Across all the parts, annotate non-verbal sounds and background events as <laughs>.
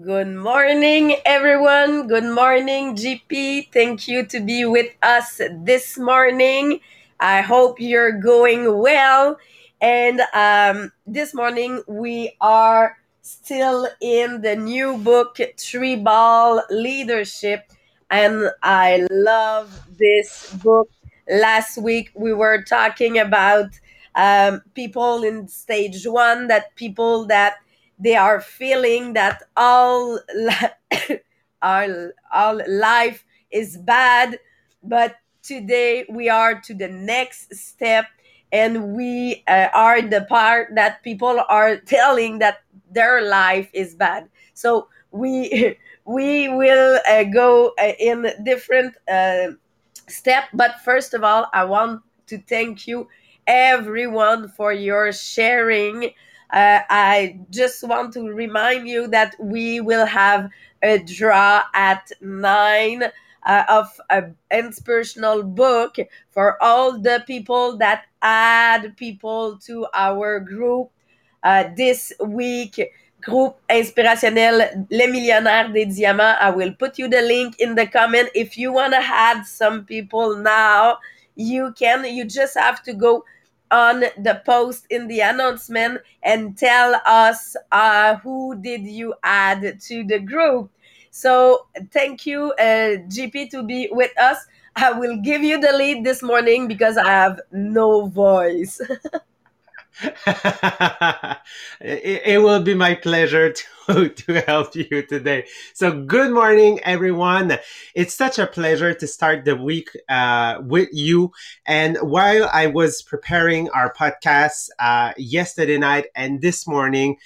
Good morning, everyone. Good morning, GP. Thank you to be with us this morning. I hope you're going well. And um, this morning we are still in the new book, Tribal Leadership. And I love this book. Last week we were talking about um, people in stage one, that people that they are feeling that all all, all <coughs> life is bad but today we are to the next step and we uh, are the part that people are <laughs> telling that their life is bad. So we <laughs> we will uh, go uh, in different uh, step but first of all i want to thank you everyone for your sharing uh, I just want to remind you that we will have a draw at nine uh, of an inspirational book for all the people that add people to our group uh, this week. Group inspirationnel Les Millionnaires des Diamants. I will put you the link in the comment. If you want to add some people now, you can. You just have to go on the post in the announcement and tell us uh, who did you add to the group. So thank you, uh, GP, to be with us. I will give you the lead this morning because I have no voice. <laughs> <laughs> it, it, will be my pleasure <laughs> to, to help you today. So, good morning, everyone. It's such a pleasure to start the week uh, with you. And while I was preparing our podcast uh, yesterday night and this morning,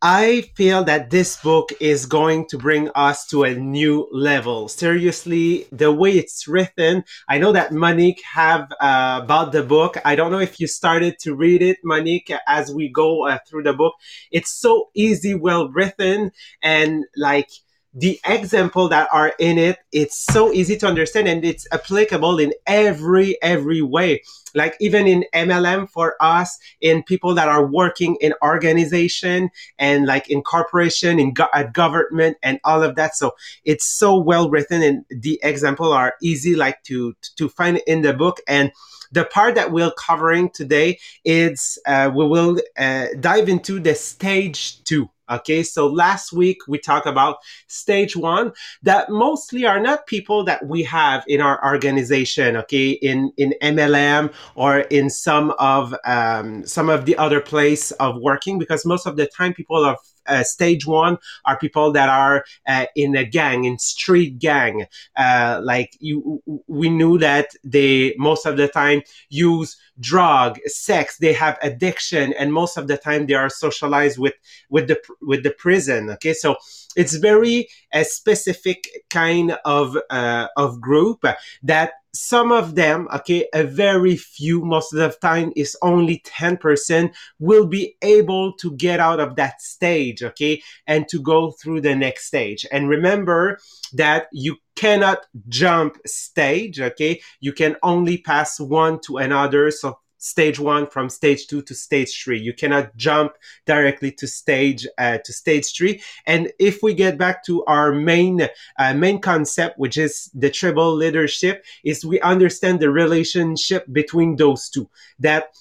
I feel that this book is going to bring us to a new level. Seriously, the way it's written, I know that Monique have uh, about the book. I don't know if you started to read it, Monique, as we go uh, through the book. It's so easy, well written, and like the example that are in it it's so easy to understand and it's applicable in every every way. Like even in mlm for us in people that are working in organization and like in corporation in go- at government and all of that. So it's so well written and the example are easy like to to find in the book. And the part that we're covering today is uh, we will uh, dive into the stage two Okay, so last week we talked about stage one that mostly are not people that we have in our organization. Okay, in in MLM or in some of um, some of the other place of working because most of the time people are uh, stage one are people that are uh, in a gang, in street gang. Uh, like you, we knew that they most of the time use drug, sex. They have addiction, and most of the time they are socialized with with the with the prison. Okay, so it's very a specific kind of uh, of group that some of them, okay, a very few, most of the time is only 10% will be able to get out of that stage, okay, and to go through the next stage. And remember that you cannot jump stage, okay? You can only pass one to another. So stage one from stage two to stage three. You cannot jump directly to stage uh, to stage three. And if we get back to our main uh, main concept, which is the Tribal leadership, is we understand the relationship between those two. That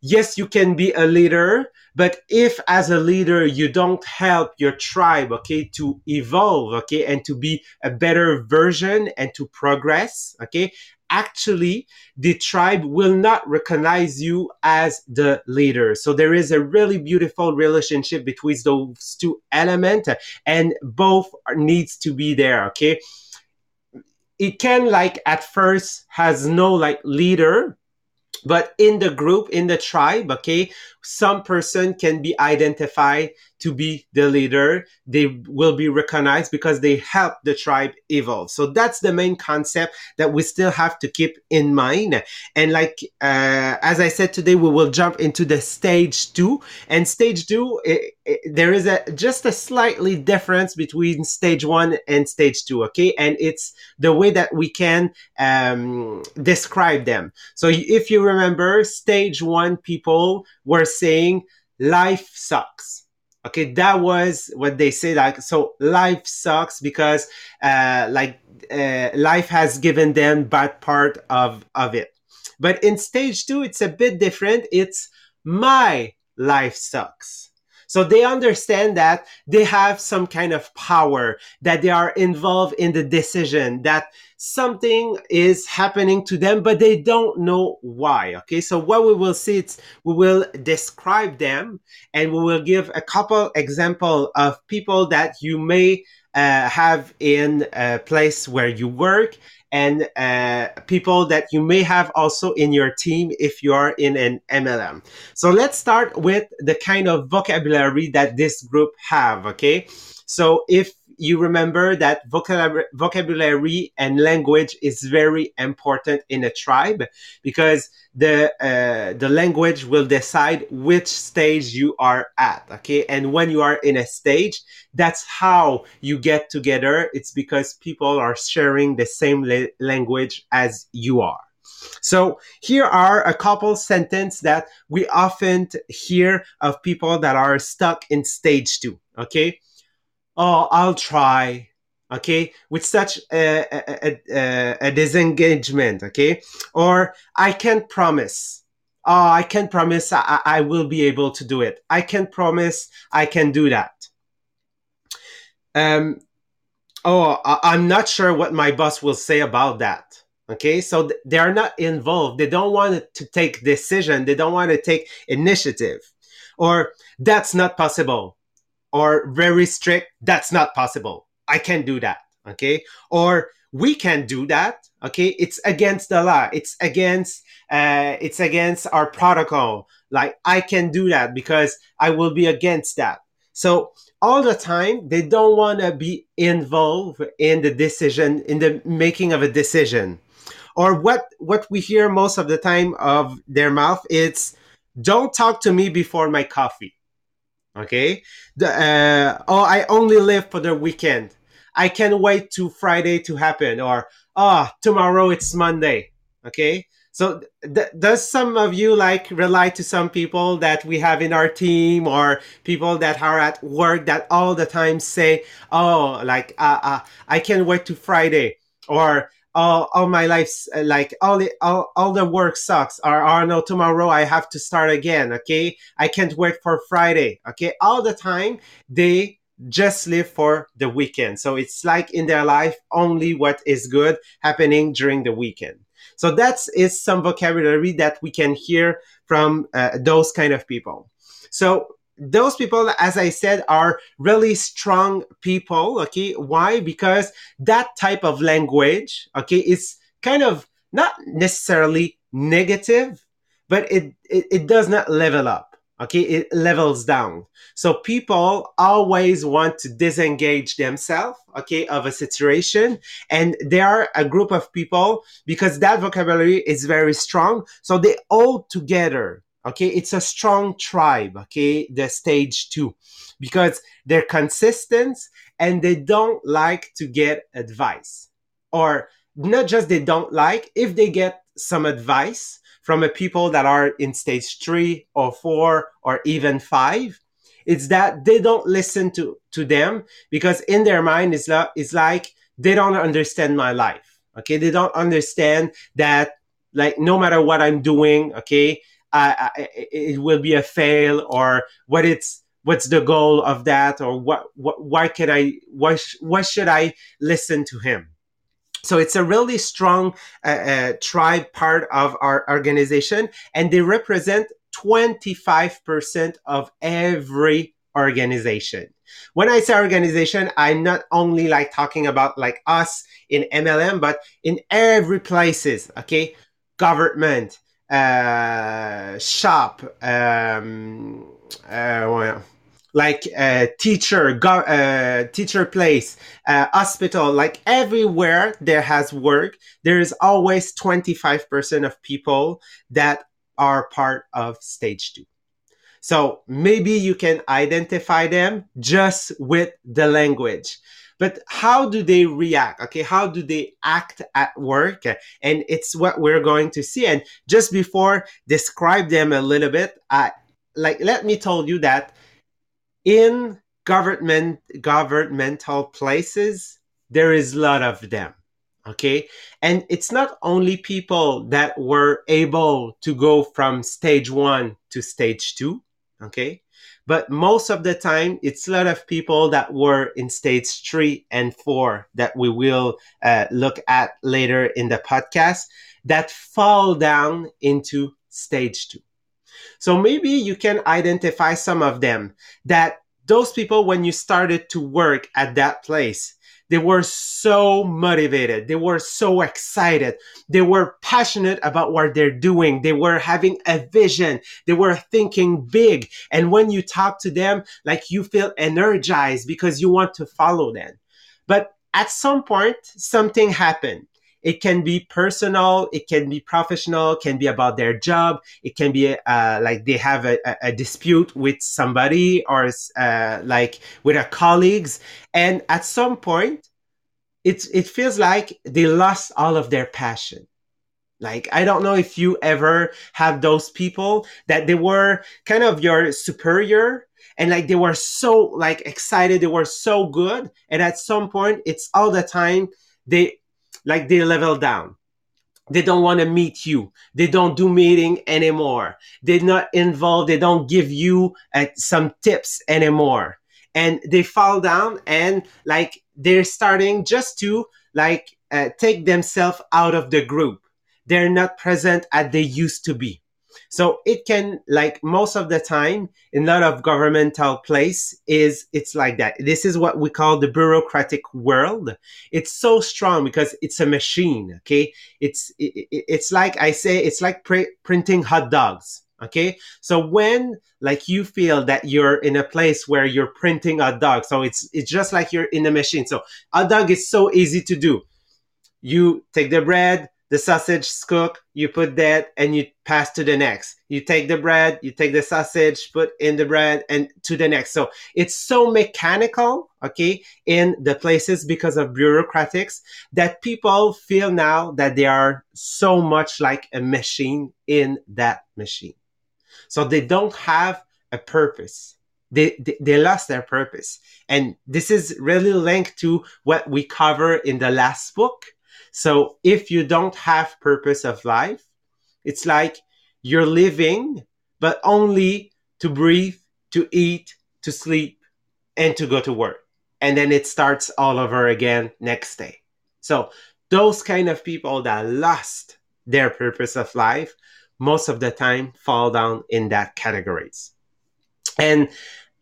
yes, you can be a leader, but if as a leader you don't help your tribe, okay, to evolve, okay, and to be a better version and to progress, okay, actually the tribe will not recognize you as the leader. So there is a really beautiful relationship between those two elements and both needs to be there. Okay. It can like at first has no like leader, but in the group, in the tribe, okay, some person can be identified to be the leader. They will be recognized because they help the tribe evolve. So that's the main concept that we still have to keep in mind. And like, uh, as I said today, we will jump into the stage two and stage two. It, it, there is a, just a slightly difference between stage one and stage two. Okay. And it's the way that we can, um, describe them. So if you remember stage one people were saying life sucks Okay, that was what they say. Like, so life sucks because, uh, like, uh, life has given them bad part of of it. But in stage two, it's a bit different. It's my life sucks. So they understand that they have some kind of power, that they are involved in the decision, that something is happening to them, but they don't know why. Okay. So what we will see, it's we will describe them and we will give a couple example of people that you may uh, have in a place where you work and uh, people that you may have also in your team if you are in an MLM. So let's start with the kind of vocabulary that this group have. Okay. So if you remember that vocabulary and language is very important in a tribe because the uh, the language will decide which stage you are at okay? And when you are in a stage that's how you get together. It's because people are sharing the same la- language as you are. So here are a couple sentences that we often hear of people that are stuck in stage two okay oh, I'll try. Okay, with such a, a, a, a disengagement. Okay, or I can't promise. Oh, I can't promise I, I will be able to do it. I can't promise I can do that. Um, oh, I, am not sure what my boss will say about that. Okay, so th- they are not involved. They don't want to take decision. They don't want to take initiative, or that's not possible or very strict, that's not possible. I can't do that. Okay. Or we can't do that. Okay. It's against the law. It's against, uh, it's against our protocol. Like I can do that because I will be against that. So all the time, they don't want to be involved in the decision, in the making of a decision. Or what, what we hear most of the time of their mouth, it's don't talk to me before my coffee okay? The uh, oh i only live for the weekend. I can't wait to friday to happen or oh tomorrow it's monday okay? So th- does some of you like rely to some people that we have in our team or people that are at work that all the time say oh like uh, uh, i can't wait to friday or all, all my life like all the all, all the work sucks. Or oh no tomorrow i have to start again okay? I can't wait for friday okay? All the time they just live for the weekend. So it's like in their life only what is good happening during the weekend. So that's is some vocabulary that we can hear from uh, those kind of people. So those people, as I said, are really strong people. Okay. Why? Because that type of language, okay, is kind of not necessarily negative, but it, it, it does not level up. Okay. It levels down. So people always want to disengage themselves, okay, of a situation. And they are a group of people because that vocabulary is very strong. So they all together okay? It's a strong tribe okay? The stage two. Because they're consistent and they don't like to get advice. Or not just they don't like if they get some advice from a people that are in stage three or four or even five it's that they don't listen to to them because in their mind it's, like it's like they don't understand my life okay? They don't understand that like no matter what i'm doing okay uh, it will be a fail or what it's what's the goal of that or what, what why can i why, why should i listen to him? So it's a really strong uh, uh, tribe part of our organization and they represent 25% of every organization. When i say organization i'm not only like talking about like us in mlm but in every places okay? Government uh, shop, um, uh, well, like uh, teacher, go, uh, teacher place, hospital, like everywhere there has work, there is always 25% of people that are part of stage two. So maybe you can identify them just with the language but how do they react? Okay how do they act at work? And it's what we're going to see. And just before describe them a little bit. Uh, like let me tell you that in government governmental places there is a lot of them okay? And it's not only people that were able to go from stage 1 to stage 2 okay but most of the time it's a lot of people that were in stage 3 and 4 that we will uh, look at later in the podcast that fall down into stage 2 so maybe you can identify some of them that those people, when you started to work at that place, they were so motivated. They were so excited. They were passionate about what they're doing. They were having a vision. They were thinking big. And when you talk to them, like you feel energized because you want to follow them. But at some point, something happened it can be personal it can be professional can be about their job it can be uh, like they have a, a, dispute with somebody or uh, like with a colleagues. And at some point it, it feels like they lost all of their passion. Like i don't know if you ever have those people that they were kind of your superior and like they were so like excited they were so good. And at some point it's all the time they like they level down. They don't want to meet you. They don't do meeting anymore. They're not involved. They don't give you uh, some tips anymore. And they fall down and like they're starting just to like uh, take themselves out of the group. They're not present as they used to be so it can like most of the time in a lot of governmental place is it's like that. This is what we call the bureaucratic world. It's so strong because it's a machine. Okay. It's, it, it's like I say, it's like pr- printing hot dogs. Okay. So when like you feel that you're in a place where you're printing a dog, so it's, it's just like you're in a machine. So a dog is so easy to do. You take the bread, the sausage is cooked, you put that and you pass to the next. You take the bread, you take the sausage, put in the bread and to the next. So it's so mechanical, okay, in the places because of bureaucratics that people feel now that they are so much like a machine in that machine. So they don't have a purpose. They, they, they lost their purpose. And this is really linked to what we cover in the last book so if you don't have purpose of life, it's like you're living, but only to breathe, to eat, to sleep, and to go to work. And then it starts all over again next day. So those kind of people that lost their purpose of life most of the time fall down in that categories. And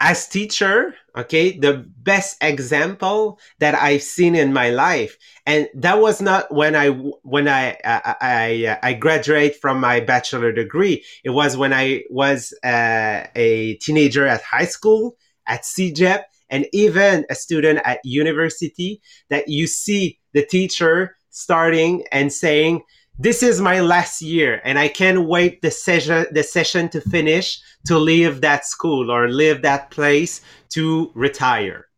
as teacher okay the best example that i've seen in my life and that was not when i when i i i, I graduate from my bachelor degree. It was when i was uh, a teenager at high school at cégep and even a student at university that you see the teacher starting and saying this is my last year and I can't wait the session the session to finish to leave that school or leave that place to retire.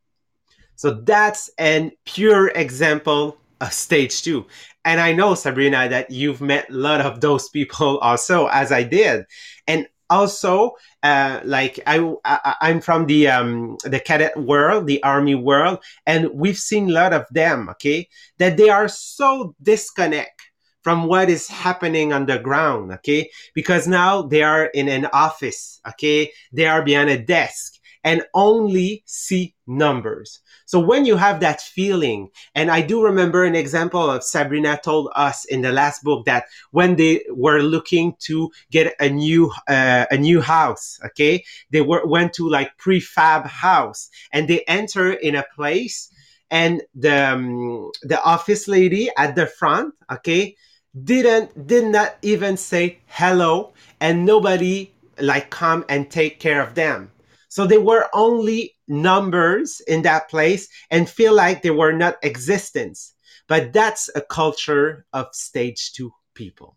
So that's an pure example of stage two. And I know Sabrina that you've met a lot of those people <laughs> also, as I did. And also, uh, like I, I, am from the um, the cadet world, the army world, and we've seen a lot of them. Okay, that they are so disconnect from what is happening on the ground, okay? Because now they are in an office, okay? They are behind a desk and only see numbers. So when you have that feeling, and I do remember an example of Sabrina told us in the last book that when they were looking to get a new uh, a new house, okay, they were went to like prefab house and they enter in a place and the um, the office lady at the front, okay, didn't did not even say hello and nobody like come and take care of them. So they were only numbers in that place and feel like they were not existence. But that's a culture of stage two people.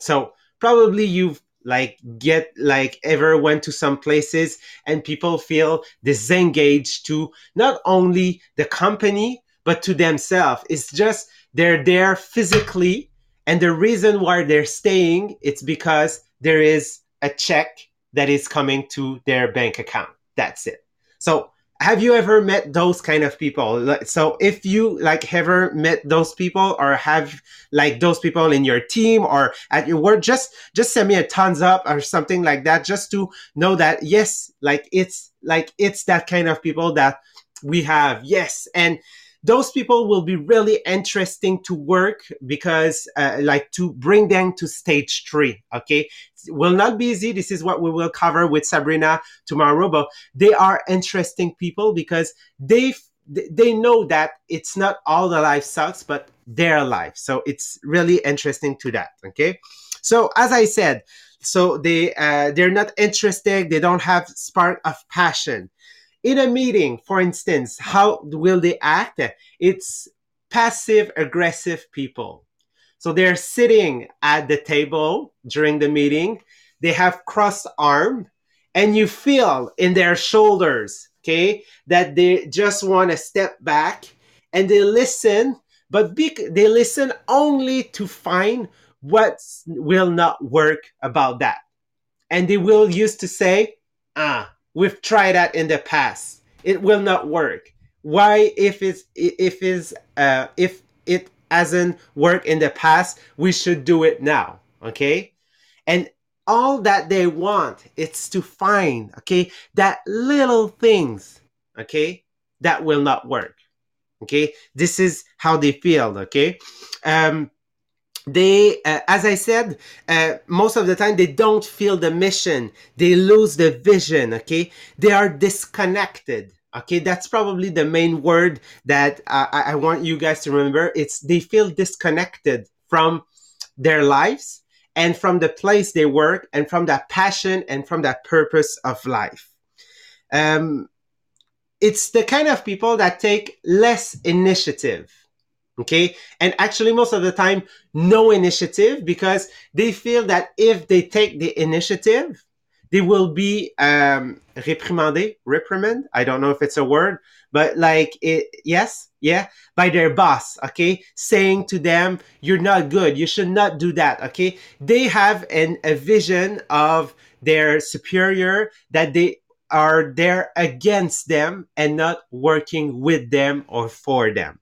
So probably you've like get like ever went to some places and people feel disengaged to not only the company but to themselves. It's just they're there physically and the reason why they're staying, it's because there is a check that is coming to their bank account. That's it. So have you ever met those kind of people so if you like ever met those people or have like those people in your team or at your work just just send me a thumbs up or something like that just to know that yes like it's like it's that kind of people that we have yes and those people will be really interesting to work because uh, like to bring them to stage three okay? It will not be easy. This is what we will cover with sabrina tomorrow but they are interesting people because they they know that it's not all the life sucks but their life. So it's really interesting to that okay? So as i said so they uh, they're not interested. They don't have spark of passion in a meeting, for instance, how will they act? It's passive aggressive people. So they're sitting at the table during the meeting. They have crossed arm and you feel in their shoulders, okay, that they just want to step back and they listen, but they listen only to find what will not work about that. And they will used to say, ah, We've tried that in the past. It will not work. Why, if it's if is uh, if it hasn't worked in the past, we should do it now. Okay, and all that they want is to find okay that little things okay that will not work okay this is how they feel okay um they uh, as i said uh, most of the time they don't feel the mission. They lose the vision okay? They are disconnected okay? That's probably the main word that uh, I, want you guys to remember. It's they feel disconnected from their lives and from the place they work and from that passion and from that purpose of life. Um, it's the kind of people that take less initiative Okay. And actually, most of the time, no initiative because they feel that if they take the initiative, they will be um, reprimandé, reprimand. I don't know if it's a word, but like it, yes, yeah, by their boss. Okay, saying to them, "You're not good. You should not do that." Okay, they have an a vision of their superior that they are there against them and not working with them or for them.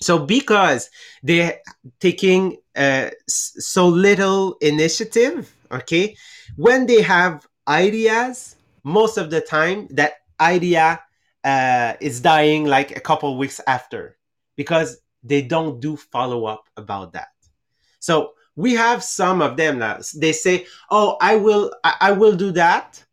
So because they're taking uh, so little initiative, okay, when they have ideas, most of the time that idea uh, is dying like a couple weeks after because they don't do follow up about that. So we have some of them now. They say, "Oh, I will, I, I will do that.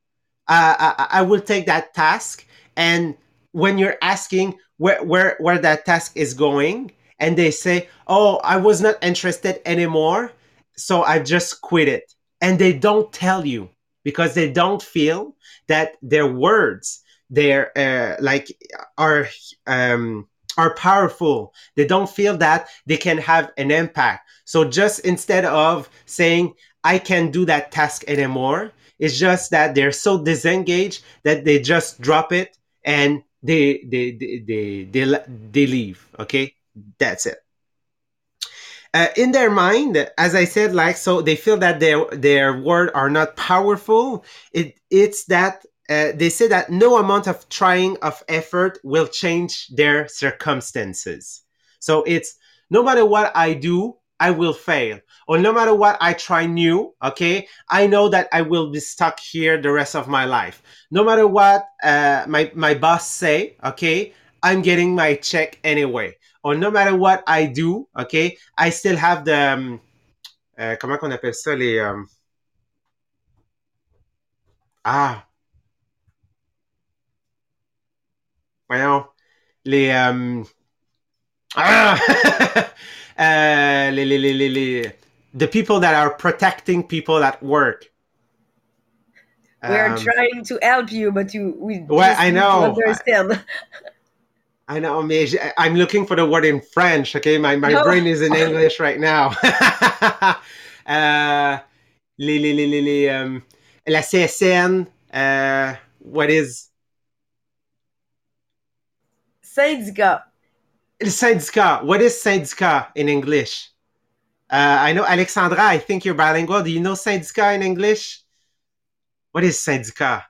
Uh, I, I will take that task." And when you're asking, where where where that task is going and they say oh i was not interested anymore so i just quit it. And they don't tell you because they don't feel that their words they're uh, like are um are powerful. They don't feel that they can have an impact. So just instead of saying i can't do that task anymore it's just that they're so disengaged that they just drop it and they they they they, they, leave okay? That's it. Uh, in their mind as i said like so they feel that their their words are not powerful. It it's that uh, they say that no amount of trying of effort will change their circumstances. So it's no matter what i do i will fail. Or no matter what i try new okay? I know that i will be stuck here the rest of my life. No matter what uh, my, my boss say okay? I'm getting my check anyway. Or no matter what I do, okay, I still have the um, euh, comment qu'on appelle ça les um, ah. Voyons. Les um, ah <laughs> uh, les, les, les the people that are protecting people at work. We are um, trying to help you, but you we well, <laughs> I know. understand. I know, I'm looking for the word in French. Okay, my, my no. brain is in English right now. <laughs> uh, les, les, les, les, um, la CSN, uh, what is syndicat? Syndicat. What is syndicat in English? Uh, I know Alexandra. I think you're bilingual. Do you know syndicat in English? What is syndicat?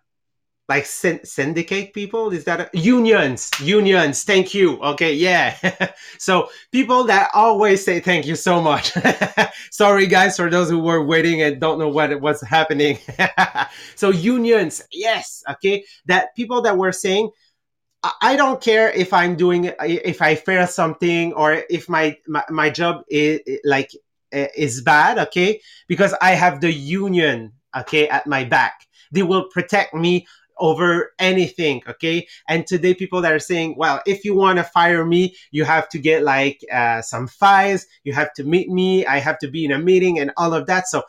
like syndicate people is that a, unions unions thank you okay yeah <laughs> so people that always say thank you so much <laughs> sorry guys for those who were waiting and don't know what was happening <laughs> so unions yes okay that people that were saying I don't care if I'm doing if I fail something or if my my, my job is like is bad okay? Because I have the union okay at my back. They will protect me over anything okay? And today people that are saying well if you want to fire me you have to get like uh, some files you have to meet me i have to be in a meeting and all of that. So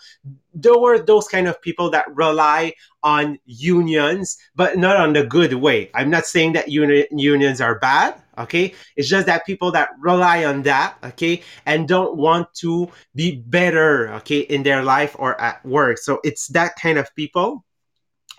there were those kind of people that rely on unions but not on the good way. I'm not saying that uni- unions are bad okay? It's just that people that rely on that okay and don't want to be better okay in their life or at work. So it's that kind of people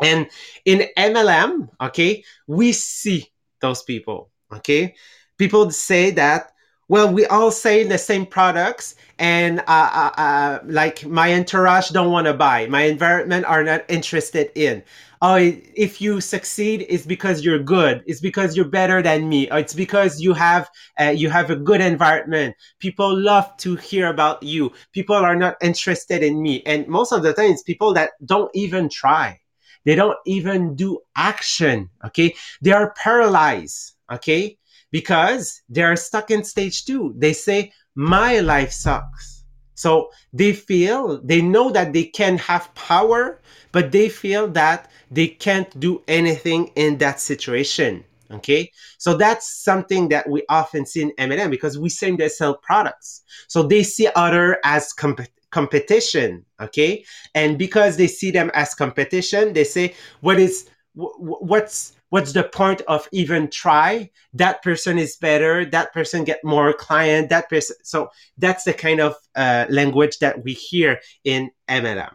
and in MLM, okay, we see those people, okay? People say that, well, we all say the same products and uh, uh, uh, like my entourage don't want to buy. My environment are not interested in. Oh, if you succeed, it's because you're good. It's because you're better than me. It's because you have uh, you have a good environment. People love to hear about you. People are not interested in me, and most of the time, it's people that don't even try they don't even do action. Okay. They are paralyzed. Okay. Because they are stuck in stage two. They say, my life sucks. So they feel, they know that they can have power, but they feel that they can't do anything in that situation. Okay. So that's something that we often see in MLM because we say they sell products. So they see other as comp- competition okay? And because they see them as competition they say what is what's what's the point of even try? That person is better that person get more client that person so that's the kind of uh, language that we hear in mlm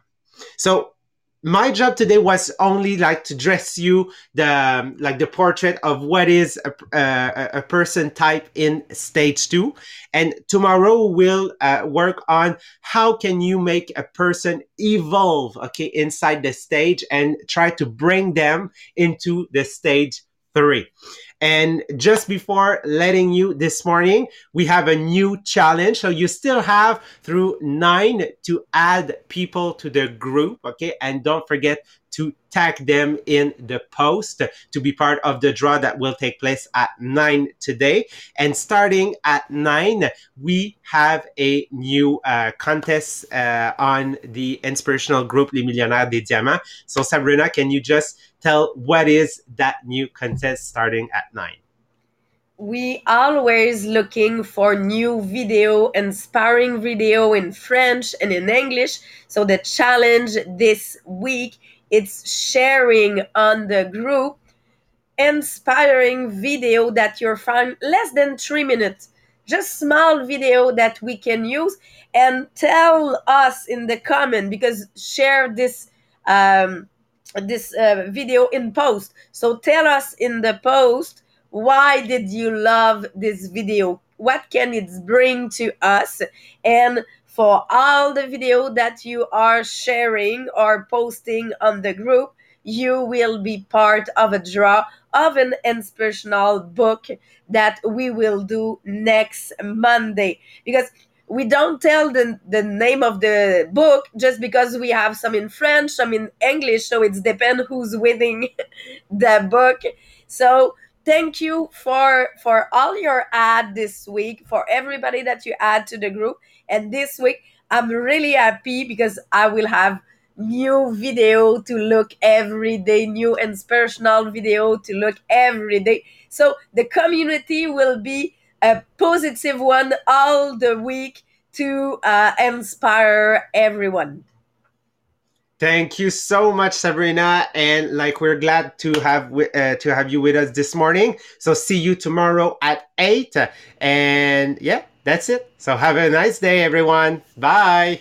so my job today was only like to dress you the um, like the portrait of what is a, uh, a person type in stage two. And tomorrow we'll uh, work on how can you make a person evolve okay inside the stage and try to bring them into the stage three and just before letting you this morning, we have a new challenge. So you still have through nine to add people to the group. Okay. And don't forget to tag them in the post to be part of the draw that will take place at 9 today. And starting at 9, we have a new uh, contest uh, on the inspirational group Les Millionnaires des Diamants. So, Sabrina, can you just tell what is that new contest starting at 9? we always looking for new video inspiring video in french and in english so the challenge this week it's sharing on the group inspiring video that you're find less than three minutes just small video that we can use and tell us in the comment because share this um, this uh, video in post. So tell us in the post why did you love this video? What can it bring to us? And for all the video that you are sharing or posting on the group you will be part of a draw of an inspirational book that we will do next monday. Because we don't tell the, the name of the book just because we have some in french some in english so it's depend who's winning <laughs> the book. So thank you for for all your ad this week for everybody that you add to the group. And this week i'm really happy because i will have new video to look every day new inspirational video to look every day. So the community will be a positive one all the week to uh, inspire everyone Thank you so much, Sabrina, and like we're glad to have uh, to have you with us this morning. So see you tomorrow at eight, and yeah, that's it. So have a nice day, everyone. Bye.